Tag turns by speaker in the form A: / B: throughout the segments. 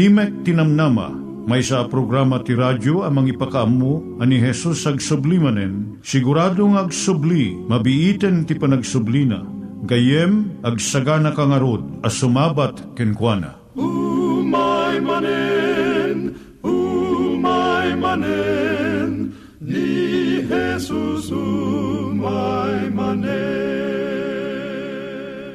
A: Timek Tinamnama, may sa programa ti radyo amang ipakaamu ani Jesus ag sublimanen, siguradong ag subli, mabiiten ti panagsublina, gayem ag sagana kangarod as sumabat kenkwana.
B: Umay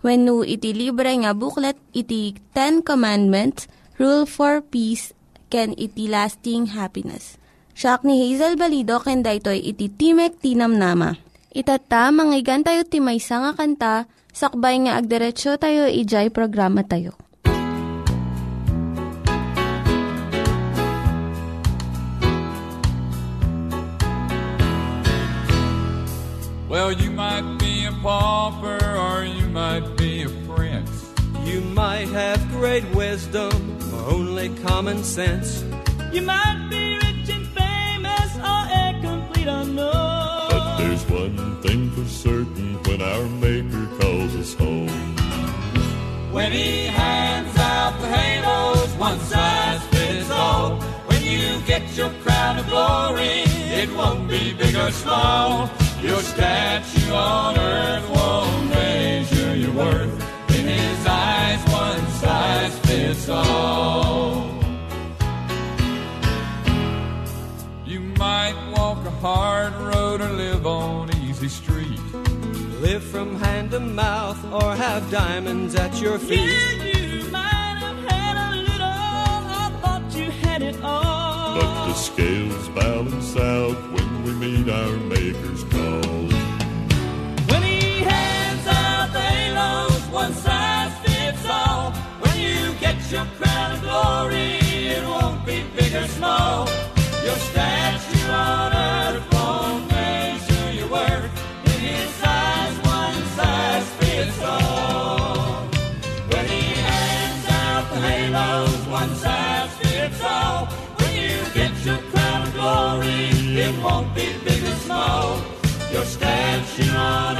C: When no iti libre nga booklet, iti Ten Commandments, Rule for Peace, can iti lasting happiness. Siya ni Hazel Balido, ken daytoy iti Timek Tinam Nama. Itata, manggigan tayo timaysa nga kanta, sakbay nga agderetsyo tayo, ijay programa tayo.
D: Well, you might be a pauper might be a prince.
E: You might have great wisdom or only common sense.
F: You might be rich and famous or a complete unknown.
B: But there's one thing for certain when our Maker calls us home.
D: When he hands out the halos, one size fits all. When you get your crown of glory, it won't be big or small. Your statue on earth won't measure your worth. In his eyes, one size fits all. You might walk a hard road or live on easy street.
E: Live from hand to mouth or have diamonds at your feet.
F: Yeah, you might have had a little, I thought you had it all.
B: But the scales balance out when we meet our Maker's call.
F: When he hands out the halos, one size fits all. When you get your crown of glory, it won't be big or small. Your statue on earth won't measure your worth. In his eyes, one size fits all. When he hands out the halos, one size fits all. When you get your crown of glory, it won't be marching on.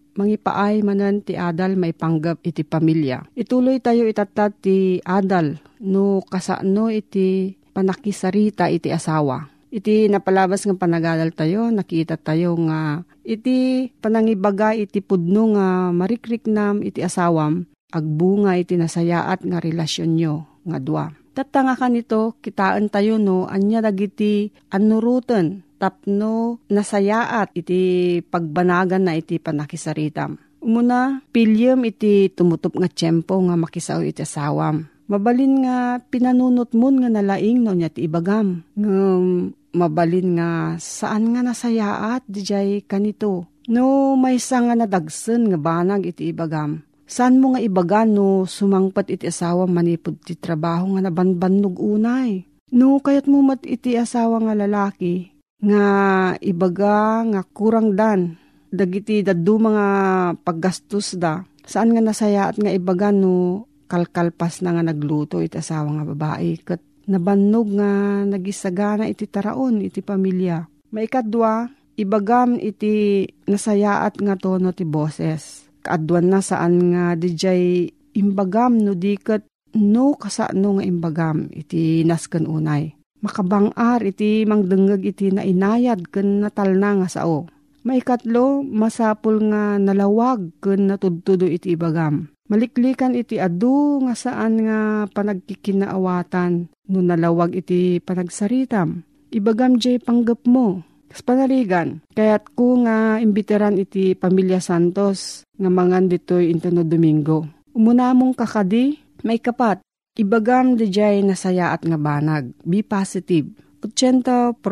G: mangipaay manan ti adal may panggap iti pamilya. Ituloy tayo itatat ti adal no kasano iti panakisarita iti asawa. Iti napalabas ng panagadal tayo, nakita tayo nga iti panangibaga iti pudno nga marikriknam iti asawam, agbunga iti nasayaat nga relasyon nyo nga dua. Tatanga ka nito, kitaan tayo no, anya dagiti anurutan, tapno nasayaat iti pagbanagan na iti panakisaritam. Umuna, pilyem iti tumutup nga tiyempo nga makisaw iti asawam. Mabalin nga pinanunot mo nga nalaing no niya ti ibagam. Ngam mabalin nga saan nga nasayaat dijay kanito. No may nga nadagsen nga banag iti ibagam Saan mo nga ibaga no sumangpat iti asawa manipod ti trabaho nga nabanbannog unay? No kayat mo mat iti asawa nga lalaki nga ibaga nga kurang dan dagiti daddu mga paggastos da saan nga nasaya at nga ibaga no kalkalpas na nga nagluto iti asawa nga babae kat nabannog nga nagisagana iti taraon iti pamilya. Maikadwa, ibagam iti nasayaat nga tono ti boses kaadwan na saan nga dijay imbagam no diket no kasano nga imbagam iti nasken unay. Makabangar iti mangdengeg iti na inayad ken natalna nga sao. Maikatlo, masapul nga nalawag ken natudtudo iti ibagam. Maliklikan iti adu nga saan nga panagkikinaawatan no nalawag iti panagsaritam. Ibagam jay panggap mo, Kas panaligan, kayat ko nga imbiteran iti Pamilya Santos nga mangan ditoy intano Domingo. Umuna mong kakadi, may kapat, ibagam di jay nasayaat nga banag, be positive. 80%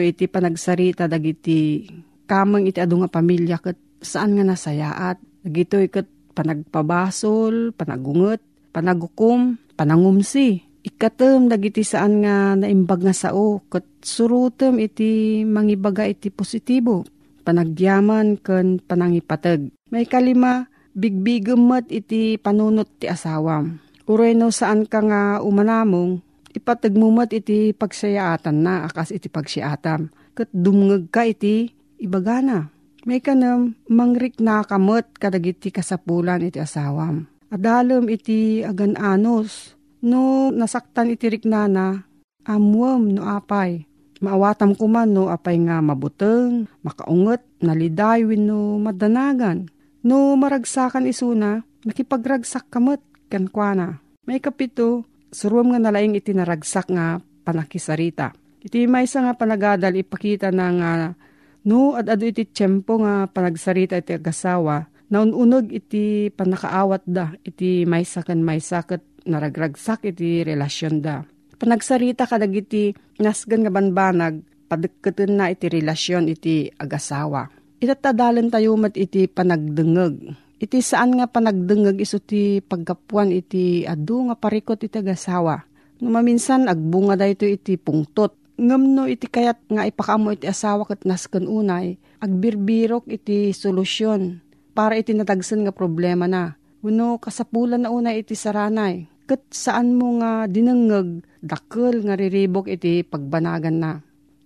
G: iti panagsarita dagiti kamang iti adu nga pamilya ket saan nga nasayaat. Dagitoy ket panagpabasol, panagunget, panagukom, panangumsi ikatem dagiti saan nga naimbag nga sao ket surutem iti mangibaga iti positibo panagyaman ken panangipateg may kalima bigbigem iti panunot ti asawam ureno saan ka nga umanamong ipateg mo iti pagsayaatan na akas iti pagsiatam. Ket dumngeg ka iti ibagana. May kanam mangrik na kamot kadagiti kasapulan iti asawam adalem iti agan-anos No nasaktan itirik na na, amwam no apay. Maawatam ko man no apay nga mabuteng, makaunget, naliday no madanagan. No maragsakan isuna, nakipagragsak kamot kankwana. May kapito, suruam nga nalaing iti naragsak nga panakisarita. Iti may isa nga panagadal ipakita na nga no at adu iti tiyempo nga panagsarita iti agasawa, naununog iti panakaawat da, iti may sakan may sakat naragragsak iti relasyon da. Panagsarita kadag iti nasgan nga banbanag, padagkatan na iti relasyon iti agasawa. Itatadalan tayo mat iti panagdengeg. Iti saan nga panagdengeg iso ti pagkapuan iti adu nga parikot iti agasawa. No maminsan agbunga da ito iti pungtot. Ngam no iti kayat nga ipakamo iti asawa kat nasken unay, agbirbirok iti solusyon para iti natagsan nga problema na. Uno kasapulan na una iti saranay ket saan mo nga dinengeg dakkel nga riribok iti pagbanagan na.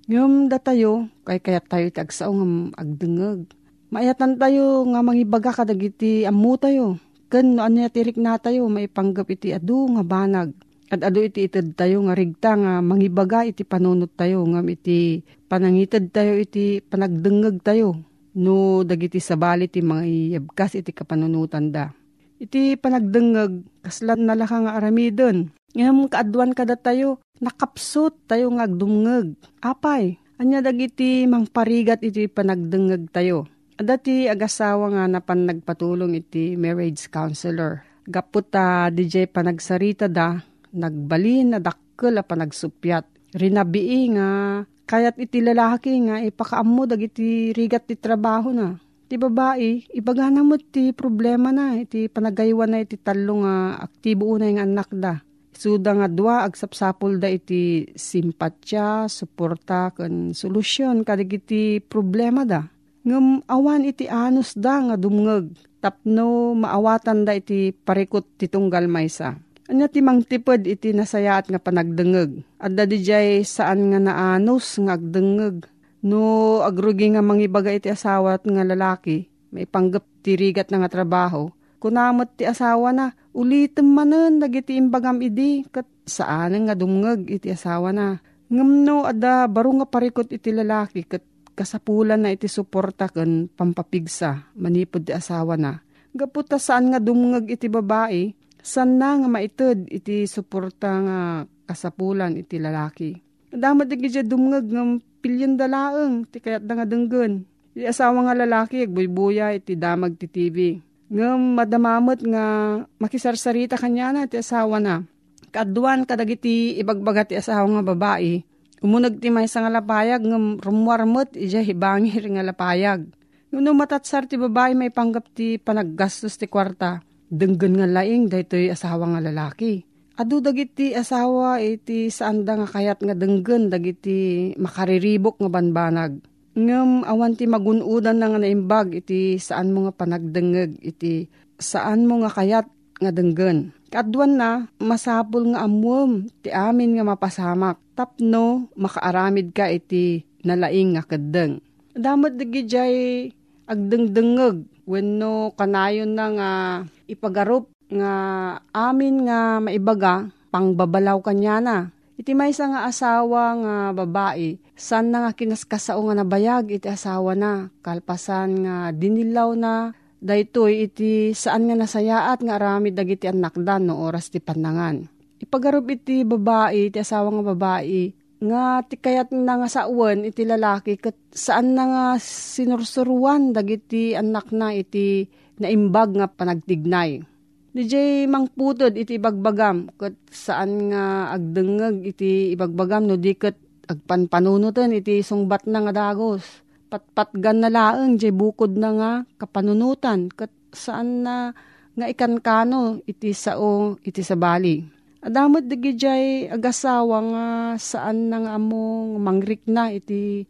G: Ngem datayo, kay kayat tayo iti agsao nga agdengeg. Maayatan tayo nga mangibaga kadag iti ammo tayo. Ken no anya tirik na tayo, maipanggap iti adu nga banag. At adu iti ited tayo nga rigta nga mangibaga iti panunot tayo ngam iti panangited tayo iti panagdengeg tayo. No dagiti sabali ti mga iyabkas iti kapanunutan da iti panagdengeg kaslan na laka nga aramidon. Ngam kaadwan kada tayo, nakapsot tayo nga agdumngeg. Apay, anya dagiti mangparigat iti panagdengeg tayo. Adati agasawa nga napan nagpatulong iti marriage counselor. Gaputa DJ panagsarita da, nagbalin na dakkel a panagsupyat. Rinabii nga kayat iti lalaki nga ipakaammo dagiti rigat ti trabaho na ti babae, ibagana mo ti problema na, iti panagaywan na iti talo nga aktibo unay nga anak da. Suda nga dua, agsapsapol da iti simpatya, suporta, kan solusyon, kadig iti problema da. Ngam awan iti anus da nga dumngeg, tapno maawatan da iti parikot ti tunggal maysa. Anya ti mangtipod iti nasayaat nga panagdengeg. Adda di saan nga naanos nga agdengeg No agrugi nga mangibaga iti asawat nga lalaki, may panggap tirigat na nga trabaho, kunamot ti asawa na, ulitin manen, dagiti imbagam idi, kat saan nga dumngag iti asawa na. Ngamno, ada, baro nga parikot iti lalaki, kat kasapulan na iti suporta kan pampapigsa, manipod ti asawa na. Gaputa saan nga dumngag iti babae, san na nga maited iti suporta nga kasapulan iti lalaki. Damat di gidya dumngag ng pilyon dalaeng, ti kayat da nga denggen. Iti asawa nga lalaki, agbuybuya iti damag ti TV. Ngam madamamot nga makisarsarita kanya na ti asawa na. Kaduan kadagiti ibagbaga ti asawa nga babae. Umunag ti may nga lapayag ngam rumwarmot ija hibangir nga lapayag. Nuno matatsar ti babae may panggap ti panaggastos ti kwarta. Denggen nga laing daytoy asawa nga lalaki. Adu dagiti asawa iti saanda nga kayat nga denggen dagiti makariribok nga banbanag ngem awan ti magunudan nga naimbag iti saan mo nga panagdengeg iti saan mo nga kayat nga denggen. Kadwan na masapul nga amwom ti amin nga mapasamak tapno makaaramid ka iti nalaing nga keddeng. Damot digi jay agdengdengeg wenno kanayon na nga ipagarup nga amin nga maibaga pangbabalaw kanya na. Iti may nga asawa nga babae, san na nga kinaskasao nga nabayag iti asawa na, kalpasan nga dinilaw na, daytoy iti saan nga nasayaat nga arami dagiti anakdan no oras ti panangan. Ipagarup iti babae, iti asawa nga babae, nga ti kayat na nga sauwan iti lalaki, kat saan na nga sinursuruan dagiti anak na iti naimbag nga panagtignay DJ mangputod iti ibagbagam kat saan nga agdengeg iti ibagbagam no di kat agpanpanunutan iti sungbat na nga dagos. Patpatgan na laeng jay bukod na nga kapanunutan kat saan na nga ikankano iti sao iti sabali. Adamot digi jay agasawa nga saan na nga among mangrik na iti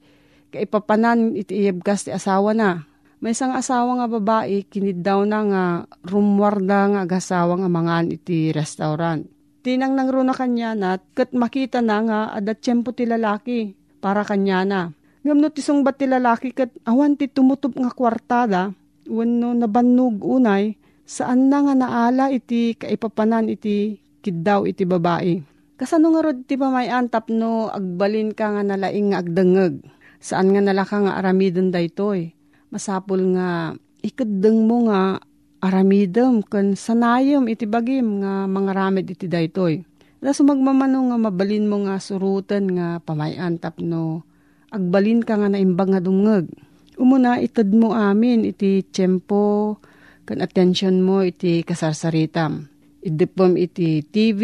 G: kaipapanan iti iyabgas ti asawa na may isang asawa nga babae, kinid daw na nga rumwarda nga agasawa nga mangan iti restaurant. Tinang nang runa kanya na, kat makita na nga adat tiyempo ti lalaki para kanya na. Ngam no tisong bat ti lalaki kat awan ti tumutup nga kwartada, wano nabannog unay, saan na nga naala iti kaipapanan iti kiddaw iti babae. Kasano nga rod ti pamayan tapno agbalin ka nga nalaing nga agdengeg. Saan nga nalaka nga aramidon daytoy masapul nga ikadeng mo nga aramidem kan sanayem iti bagim nga mga ramid iti daytoy. Da sumagmamano nga mabalin mo nga surutan nga pamayan tapno agbalin ka nga naimbang nga dungeg. Umuna itad mo amin iti tiyempo kan attention mo iti kasarsaritam. Idipom iti TV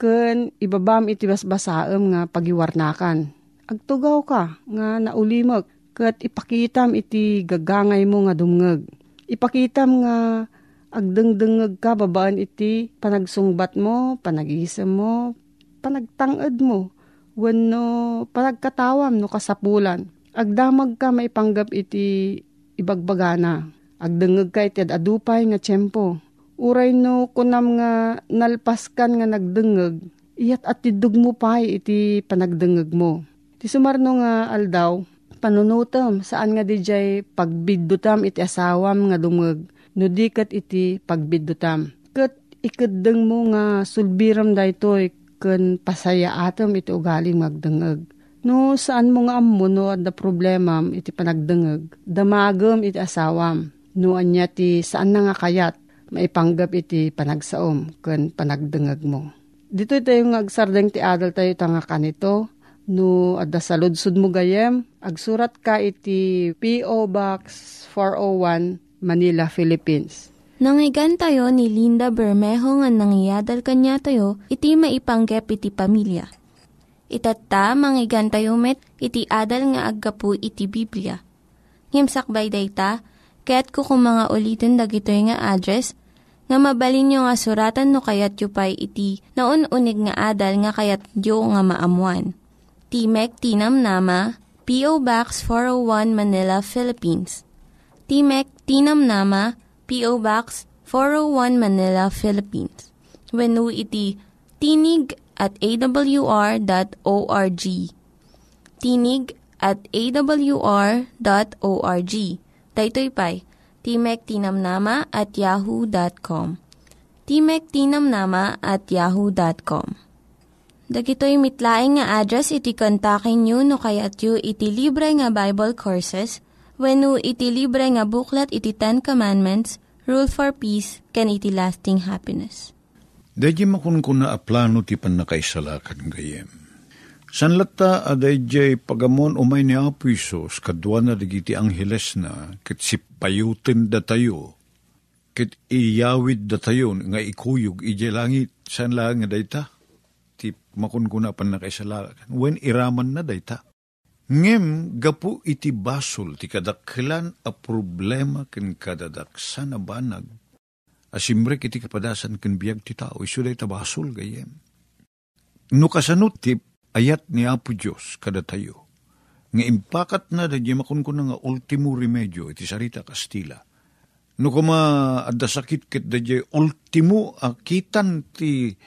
G: kan ibabam iti basbasaem nga pagiwarnakan. Agtugaw ka nga naulimag kat ipakitam iti gagangay mo nga dumngeg. Ipakitam nga agdengdengeg ka babaan iti panagsungbat mo, panagisem mo, panagtanged mo, wenno panagkatawam no kasapulan. Agdamag ka maipanggap iti ibagbagana. Agdengeg ka iti adupay nga tiyempo. Uray no kunam nga nalpaskan nga nagdengeg, iyat at tidug mo pa iti panagdengeg mo. Ti sumarno nga aldaw, panunutom saan nga dijay pagbiddutam iti asawam nga dumeg no dikat iti pagbiddutam. Kat ikadeng mo nga sulbiram daytoy ken pasaya atom iti ugaling magdengeg. No saan mo nga ammo no da problema iti panagdengeg. Damagem iti asawam. No anya ti saan na nga kayat maipanggap iti panagsaom ken panagdengeg mo. Dito tayo nga agsardeng ti adal tayo tanga kanito no adda sa mo gayem, agsurat ka iti P.O. Box 401 Manila, Philippines.
C: Nangyigan tayo ni Linda Bermejo nga nangyadal kanya tayo, iti maipanggep iti pamilya. Itatta, manggigan met, iti adal nga aggapu iti Biblia. Ngimsakbay day ta, kaya't kukumanga ulitin dagito nga address, nga mabalin nyo nga suratan no kayat yu pa'y iti na unig nga adal nga kayat yu nga maamuan. Timek Tinam Nama, P.O. Box 401 Manila, Philippines. Timek Tinam Nama, P.O. Box 401 Manila, Philippines. Venu iti tinig at awr.org. Tinig at awr.org. Daytoy pay, timektinamnama at yahoo.com. timektinamnama at yahoo.com. Dagitoy mitlaing nga address iti kontakin nyo no kayat yu iti libre nga Bible Courses when iti libre nga buklat iti Ten Commandments, Rule for Peace, can iti lasting happiness.
A: Dadya makun ko na aplano ti panakaisalakan gayem. San lata aday jay pagamon umay ni Apo Isos, kadwa na digiti angheles na, kit si payutin da tayo, kit iyawid da nga ikuyog, ije langit, san lang nga dayta? Ti makun ko na panakaisalakan. When iraman na dayta. Ngem, gapu iti basol, ti kadaklan a problema ken kadadaksan na banag, asimrek iti kapadasan ken biyag ti tao, iso day tabasol gayem. No kasanot ti ayat ni Apo Diyos kada tayo. Nga impakat na da di makon nga ultimo remedyo iti sarita Kastila. No kuma adda sakit ket da ultimo akitan ti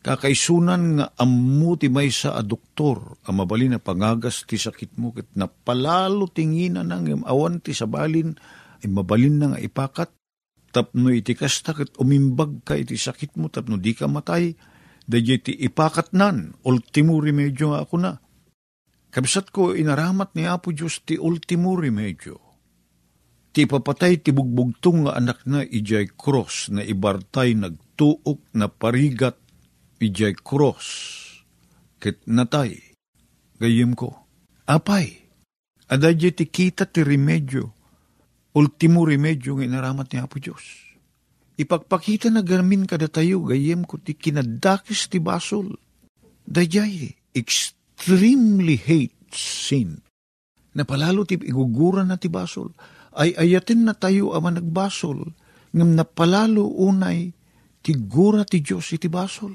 A: kakaisunan nga ammo ti may sa a doktor a mabali na pangagas ti sakit mo ket napalalo tingina nang awan ti sabalin ay mabalin na nga ipakat tapno iti kasta ket umimbag ka iti sakit mo tapno di ka matay Dadya ti ipakat nan, ultimo remedyo nga ako na. Kabisat ko inaramat ni Apo Diyos ti ultimo remedyo. Ti papatay ti bugbugtong nga anak na ijay cross na ibartay nagtuok na parigat ijay cross. Kit natay. Gayem ko. Apay. Adadya ti kita ti remedyo. Ultimo remedyo nga inaramat ni Apo Diyos ipagpakita na gamin kada tayo, gayem ko ti kinadakis ti basol. Dayay, extremely hate sin. Napalalo ti iguguran na ti basol. Ay ayatin na tayo ama nagbasol, ngam napalalo unay ti gura ti Diyos iti basol.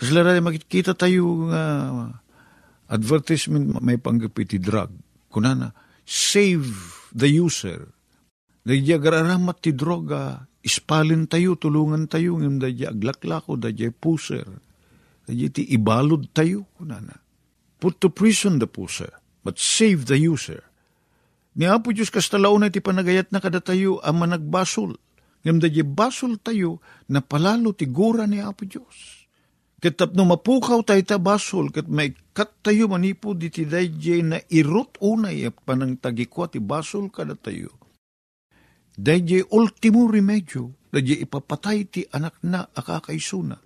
A: Kasi lara makikita tayo nga uh, advertisement may panggapi ti drug. Kunana, save the user. Nagya gararamat ti droga, ispalin tayo, tulungan tayo, ngam dadya aglaklako, dadya puser. Dadya ti ibalod tayo, kunana. Put to prison the puser, but save the user. Ni Apo Diyos kastalaw na ti panagayat na kada tayo ang managbasol. Ngam dadya basol tayo na palalo ti gura ni Apo Diyos. Katap no mapukaw tayo ta basol, kat may kat tayo manipo di ti dadya na irot unay panang tagikwa ti basol kada tayo Dahil ultimo remedyo, dahil ipapatay ti anak na akakaisuna.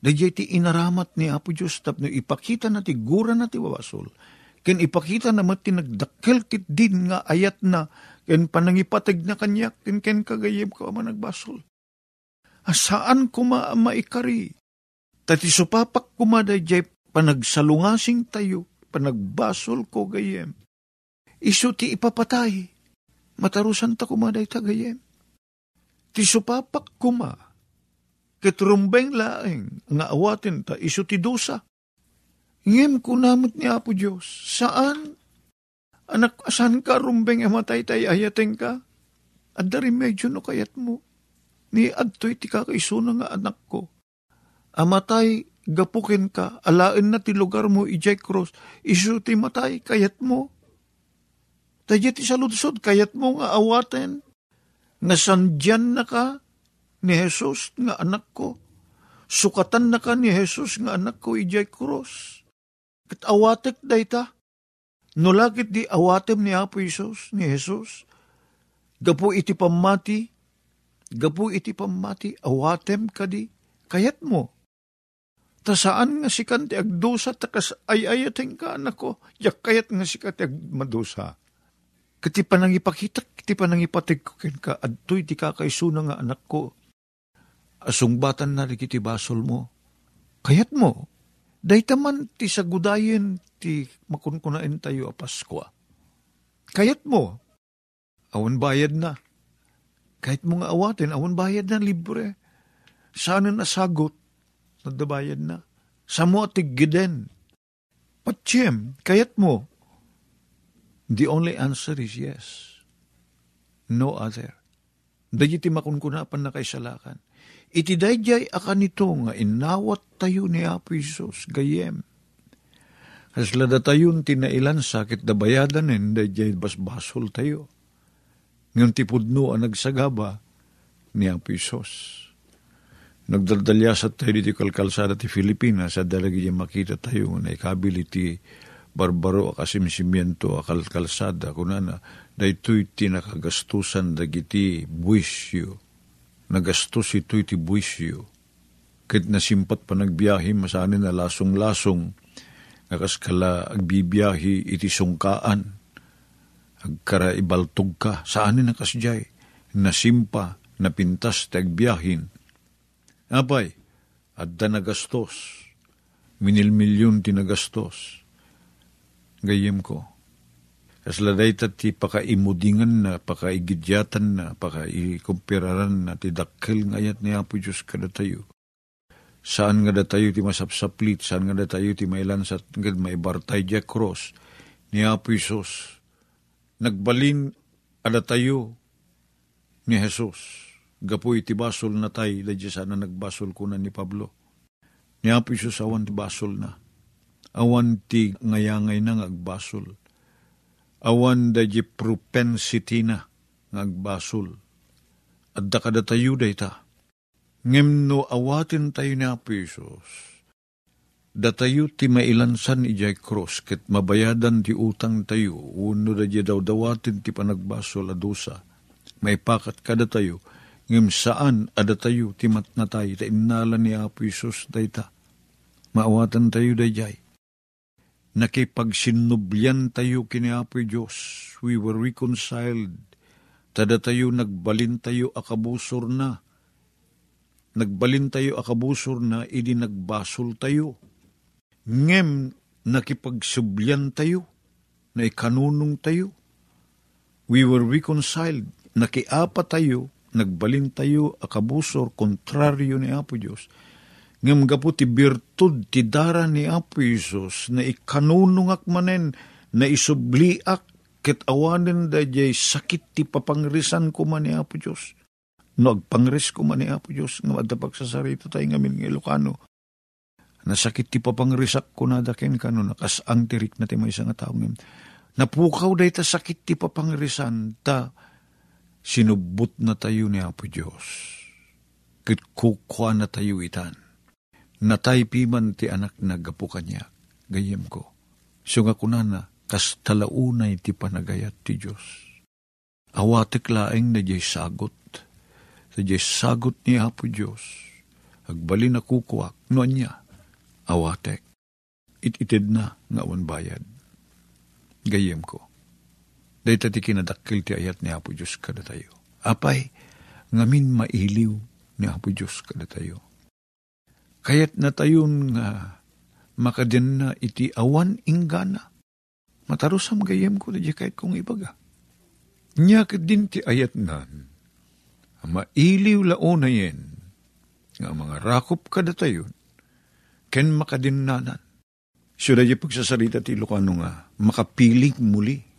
A: Dahil ti inaramat ni Apo Diyos, tapno ipakita na ti gura na ti wawasol. Ken ipakita na mati nagdakkel kit din nga ayat na, ken panangipatag na kanyak, ken ken kagayib ko ama nagbasol. Asaan kuma maikari? Tati supapak kuma dahil panagsalungasing tayo, panagbasol ko gayem. Isu ti ipapatay matarusan ta kumaday tagayem. Ti supapak kuma, ketrumbeng laeng, nga awatin ta, iso ti dosa. Ngem kunamot ni Apo Diyos, saan? Anak, asan ka rumbeng ematay tay ayating ka? At dari medyo no kayat mo. Ni adtoy ti kakaisuna nga anak ko. Amatay, gapukin ka, alain na ti lugar mo, ijay cross, iso ti matay, kayat mo Tadya ti saludsod, kayat mo nga awaten, nga sandyan na ka ni Jesus nga anak ko. Sukatan na ka ni Jesus nga anak ko ijay cross. Kat awatek dayta. No lakit di awatem ni Apo Isos, ni Jesus. Gapo iti pamati, gapo iti pamati, awatem ka di, kayat mo. Ta saan nga sikan ti agdosa, takas ay ayating ka anak ko, yak kayat nga sikan ti agmadosa. Kati pa nang ipakita, kati pa nang ipatig ko ken ka, adtoy di kakaisuna nga anak ko. Asungbatan na kiti basol mo. Kayat mo, dahi taman ti sagudayin ti makunkunain tayo a Paskwa. Kayat mo, awan bayad na. Kahit mo nga awatin, awan bayad na libre. Sana nasagot, nadabayad na. Sa mo atig giden. Patsiem, kayat mo, The only answer is yes. No other. Dagiti makunkunapan na kaisalakan. Iti dayjay akan nito nga inawat tayo ni Apo Isos gayem. Haslada tayon tinailan sakit da bayadan en dayjay basbasol tayo. Ngayon tipudno ang nagsagaba ni Apo Isos. Nagdaldalya sa tayo dito kalkalsada ti Pilipinas sa dalagi yung makita tayo na ikabili ti barbaro akasimsimiento akalkalsada kunana daytoy ti nakagastusan dagiti buwisyo nagastos ito'y ti buwisyo ket nasimpat pa nagbiyahe masanin na lasong-lasong nakaskala agbibiyahe iti sungkaan. Agkara ibaltog ka saanin nakasjay? Nasimpa napintas ti agbiyahin apay adda nagastos minilmilyon ti nagastos gayem ko. Kasladay ti pakaimudingan na, pakaigidyatan na, pakaikumpiraran na, ti dakkel ngayat ni Apo Diyos kada tayo. Saan nga da tayo ti masapsaplit, saan nga da tayo ti mailan sa ngad maibartay di cross, ni Apo Isos. Nagbalin ada tayo ni Jesus. Gapoy ti basol na tayo, da sana nagbasol ko na ni Pablo. Ni Apo Isos awan ti basol na awan ti ngayangay na ngagbasol. Awan da propensity na ngagbasol. At da kada tayo da ita. Ngem awatin tayo ni Apo Isos. Da tayo ti mailansan ijay cross ket mabayadan ti utang tayo. Uno da daw dawatin ti panagbasol a dosa. May pakat kada tayo. Ngem saan ada tayo ti matnatay ta inala ni Apo Isos da ita. Maawatan tayo da jay nakipagsinublyan tayo kini Apo Diyos. We were reconciled. Tada tayo nagbalin tayo akabusor na. Nagbalin tayo akabusor na, idi nagbasol tayo. Ngem nakipagsubyan tayo, na ikanunong tayo. We were reconciled. Nakiapa tayo, nagbalin tayo akabusor, kontraryo ni Apo Diyos ngem gapu ti birtud ti dara ni Apo Isos na ikanunungak manen na isubliak ket awanen da jay sakit ti papangrisan ko man ni Apo Diyos. No ko man ni Apo Diyos nga madapag sa sarito tayo ngamin ng Ilocano. Nasakit ti papangrisak ko na dakin kano nakas ang tirik na ti may isang tao ngem. Napukaw day ta sakit ti papangrisan ta sinubot na tayo ni Apo Diyos. Kit kukwa na tayo itan nataypi man ti anak na gapu kanya, gayem ko. So nga kunana, kas talaunay ti panagayat ti Diyos. Awatik laeng na jay sagot, sa jay sagot ni Apo Diyos, agbali na kukuwak, no niya, awatek, ititid na nga bayad. Gayem ko. Dahil tati kinadakil ti ayat ni Apo Diyos kada tayo. Apay, ngamin mailiw ni Apo Diyos kada tayo Kayat na tayon nga makadyan na iti awan inggana. Matarusam gayem ko na kahit kong ibaga. Nyak din ti ayat nan. Mailiw laon na yen. Nga mga rakop kada tayon. Ken makadinnanan. Siya na pagsasarita ti Lucano nga, makapiling muli.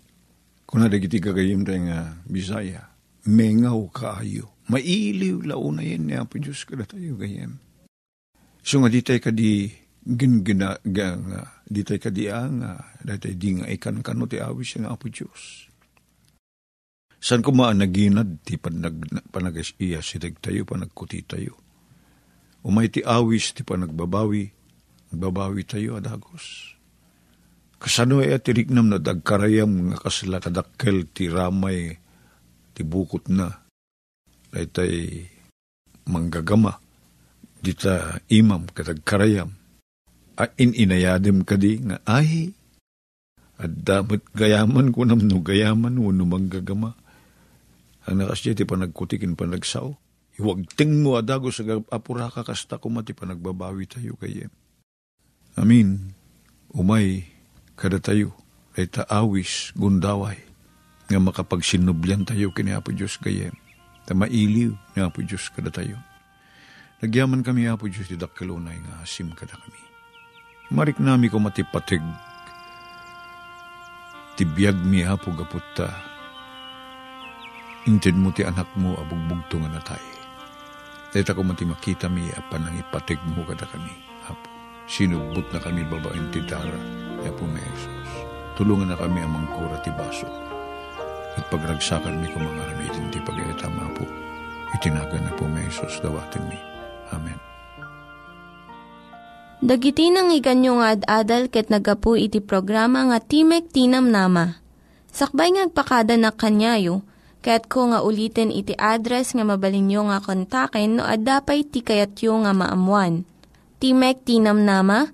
A: Kung nadagiti kagayim tayo nga Bisaya, mengaw kaayo. Mailiw laon na yen ni Apo Diyos kada tayo gayem So nga ditay ka di gingina nga ditay ka di ang datay di nga ikan kano ti awis nga apo Diyos. San ko naginad ti panag, panagas iya si tayo panagkuti tayo. Umay ti awis ti panagbabawi, nagbabawi tayo adagos. Kasano ay atirignam na dagkarayam nga kasla kadakkel ti ramay ti bukot na. Daytay manggagama dita imam katag karayam, a in inayadim kadi nga ay, at dapat gayaman ko nam no gayaman no manggagama. Ang nakasya ti panagkutikin panagsaw. Iwag ting mo adago sa apura ka kasta kumati panagbabawi tayo kayem. Amin. Umay kada tayo ay taawis gundaway nga makapagsinubyan tayo kini Apo Diyos kayem. Ta mailiw ni Apo Diyos kada tayo. Nagyaman kami, Apo Diyos, di dakilunay nga asim kada kami. Marik nami ko matipatig, tibiyag mi, Apo, gaputta. Inted mo ti anak mo, abugbugto nga natay. Dahil ako mati makita mi, apan ang ipatig mo kada kami, Apo. Sinubot na kami babaeng ti Dara, Apo may Jesus. Tulungan na kami amang kura ti baso. at pagragsakan mi kung mga aramidin ti pagayatama po. Itinagan na po may Isos dawatin mi. Amen.
C: Dagiti nang iganyo nga ad-adal ket nagapu iti programa nga Timek Tinam Nama. Sakbay ngagpakada na kanyayo, ket ko nga ulitin iti address nga mabalinyo nga kontaken no ad-dapay tikayatyo nga maamuan. Timek Tinam Nama,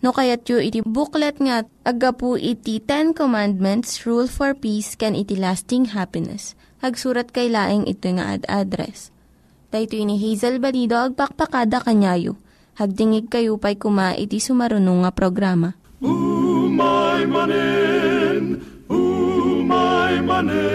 C: no kayat yu iti booklet nga agapu iti Ten Commandments, Rule for Peace, can iti lasting happiness. Hagsurat kay laing ito nga ad address. Daytoy ni Hazel Balido agpakpakada kanyayo. Hagdingig kayo pa'y kuma iti sumarunong nga programa.
B: Umay manen, umay manen.